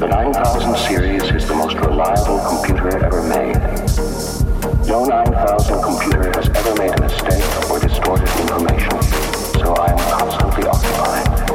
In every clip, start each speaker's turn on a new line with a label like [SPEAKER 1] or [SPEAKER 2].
[SPEAKER 1] The 9000 series is the most reliable computer ever made. No 9000 computer has ever made a mistake or distorted information, so I am constantly occupied.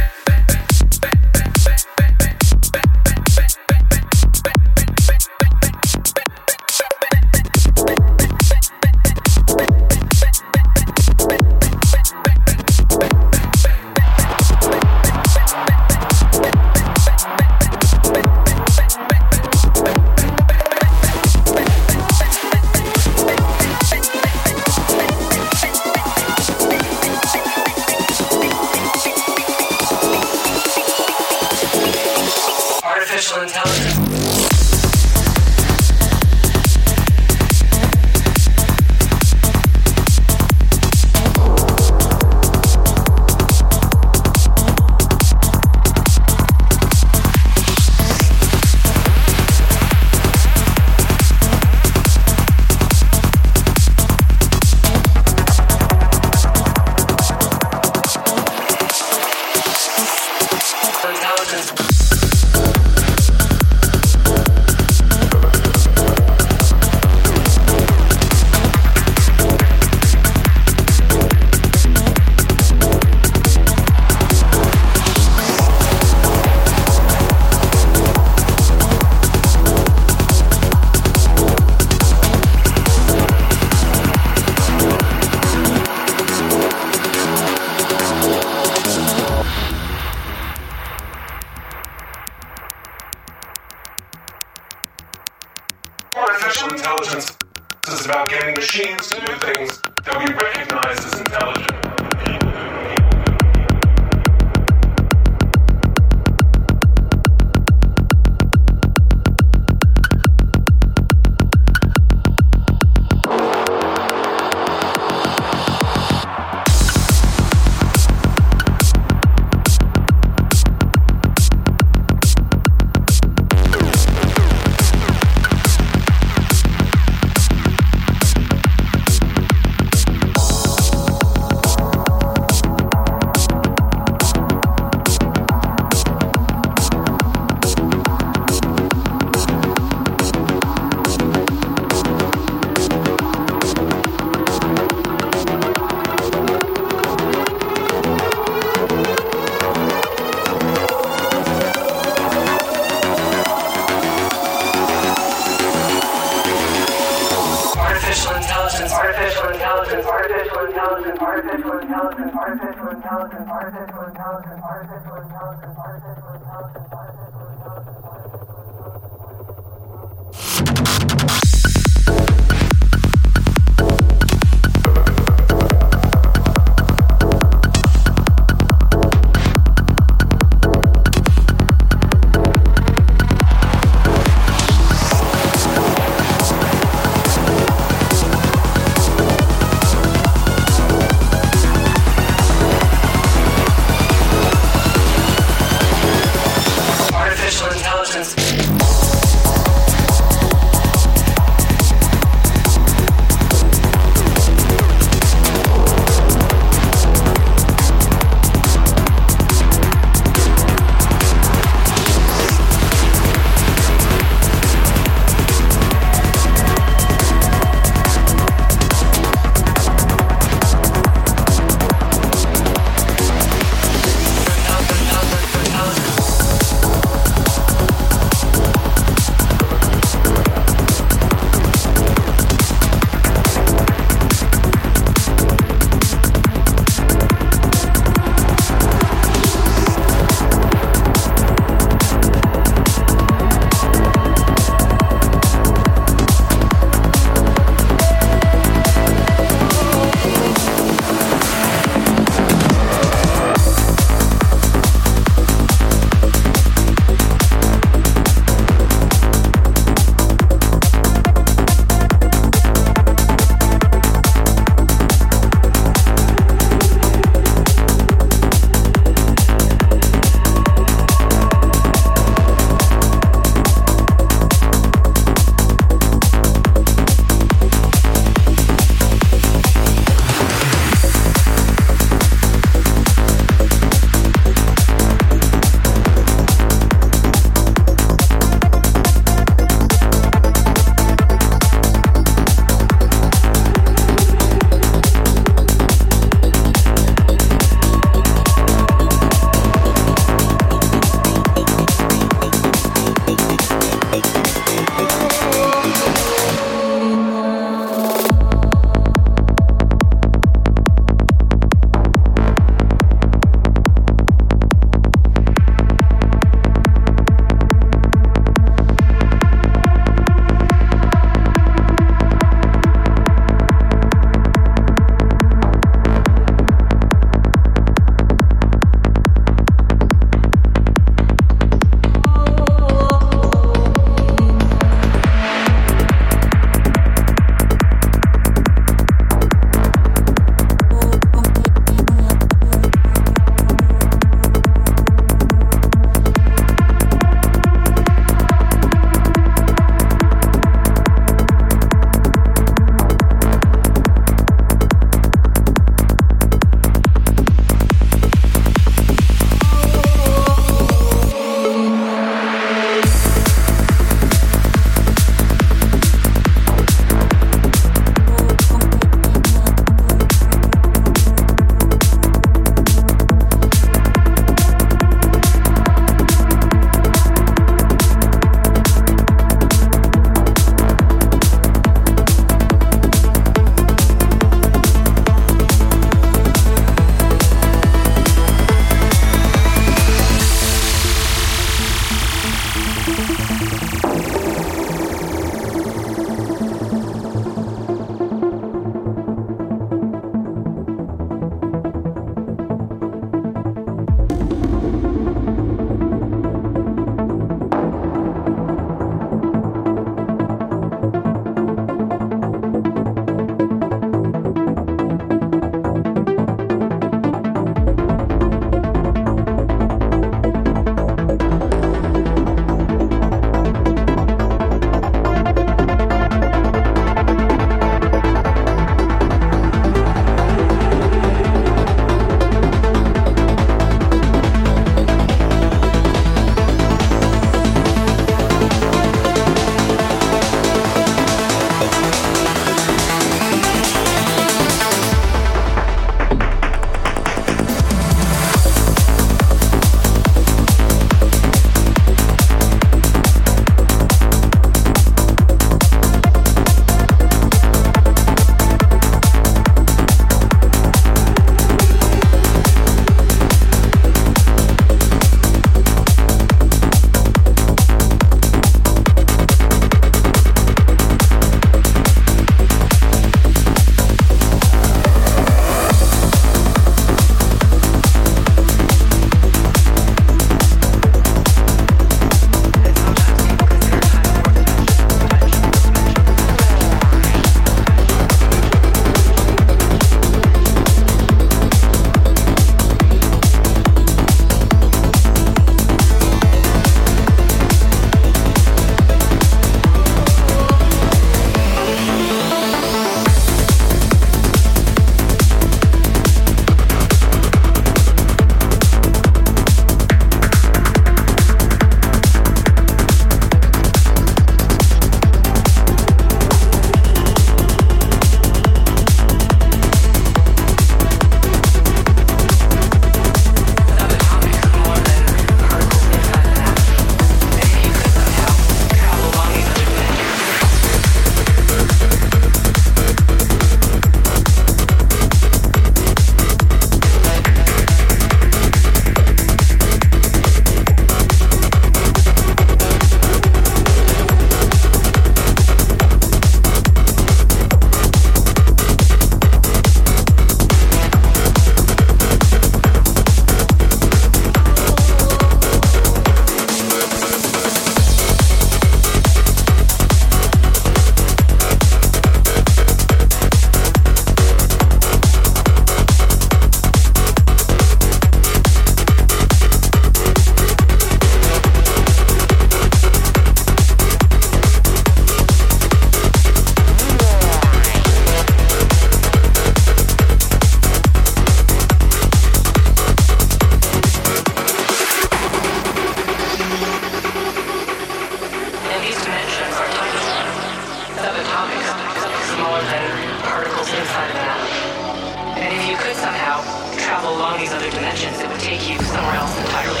[SPEAKER 2] travel along these other dimensions, it would take you somewhere else entirely.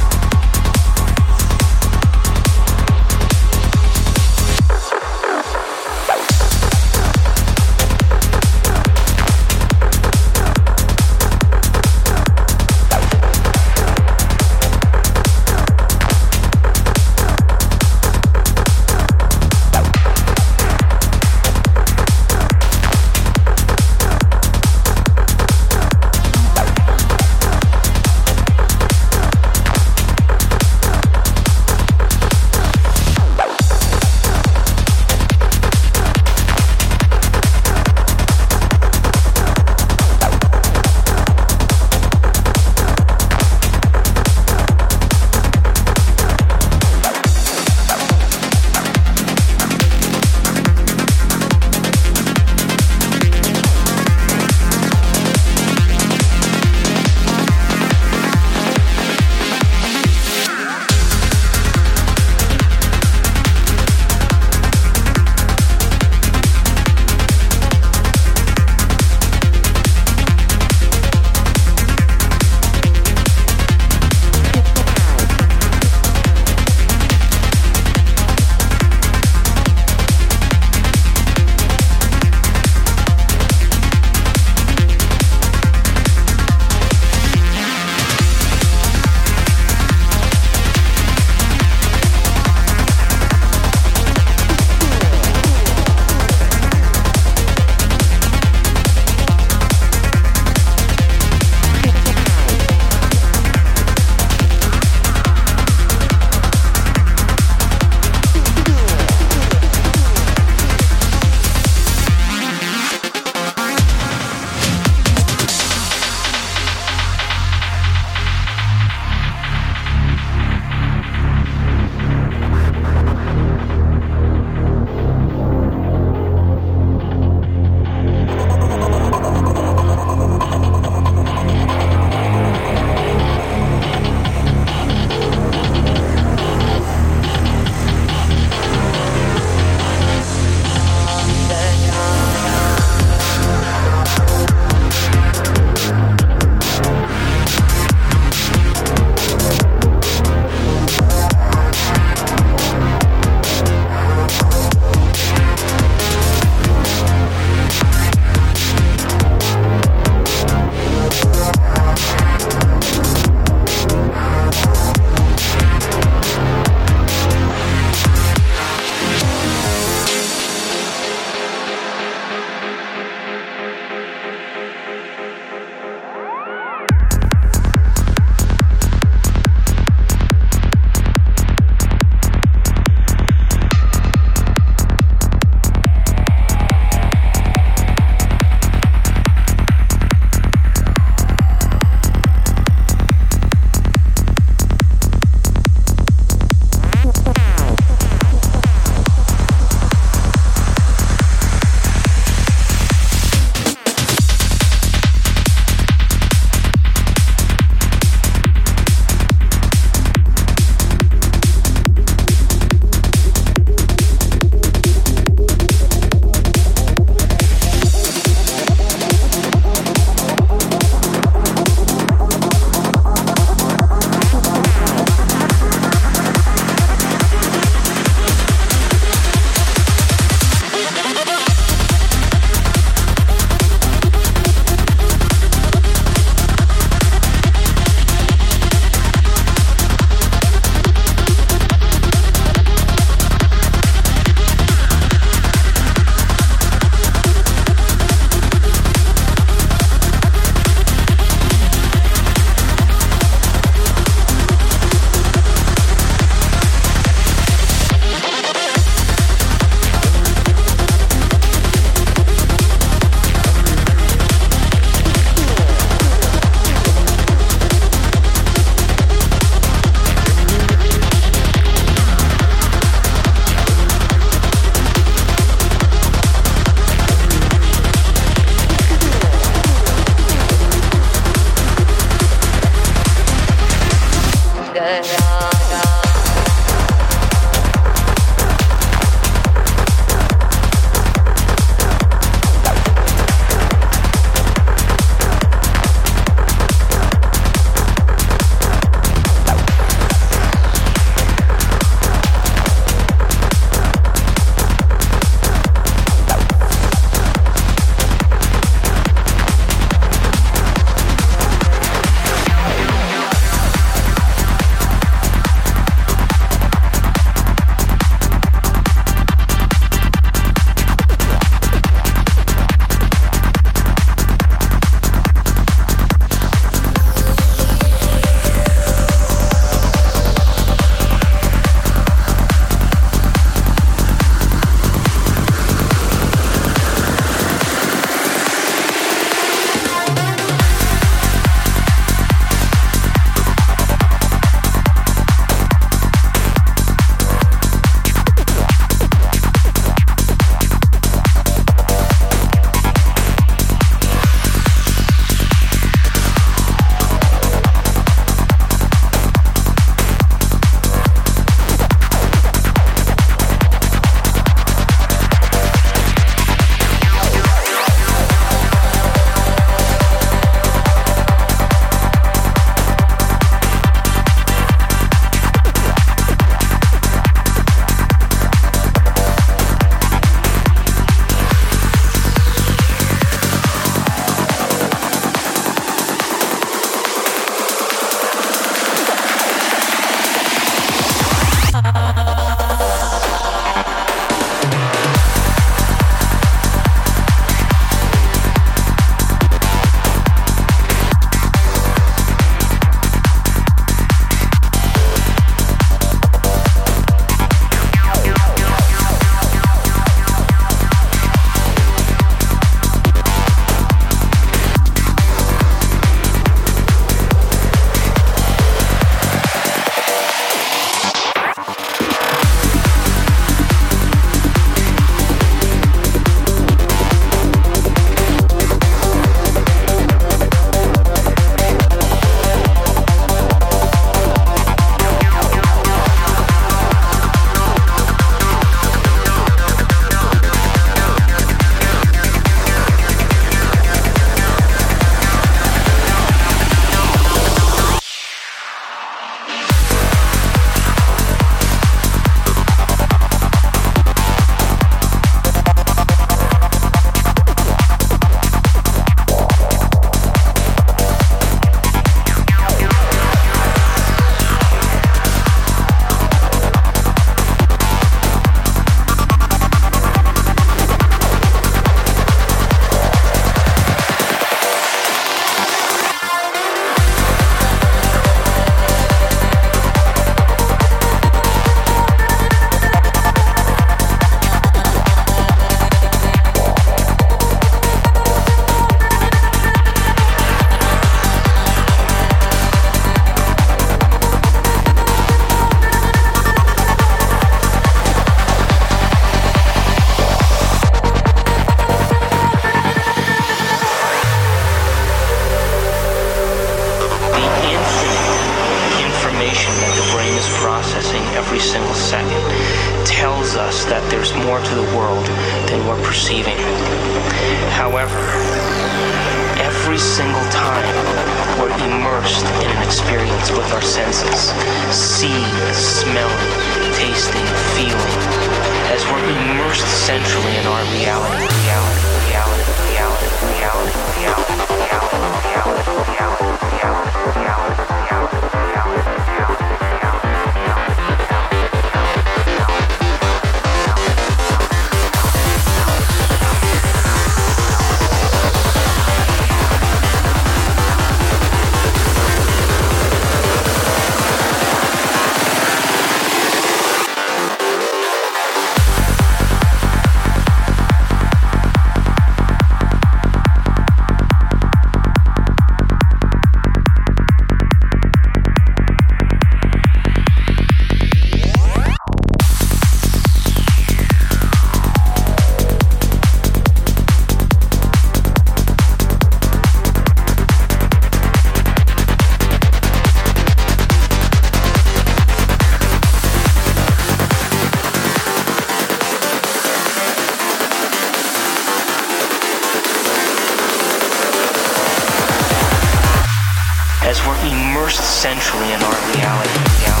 [SPEAKER 3] Essentially, in our reality. reality.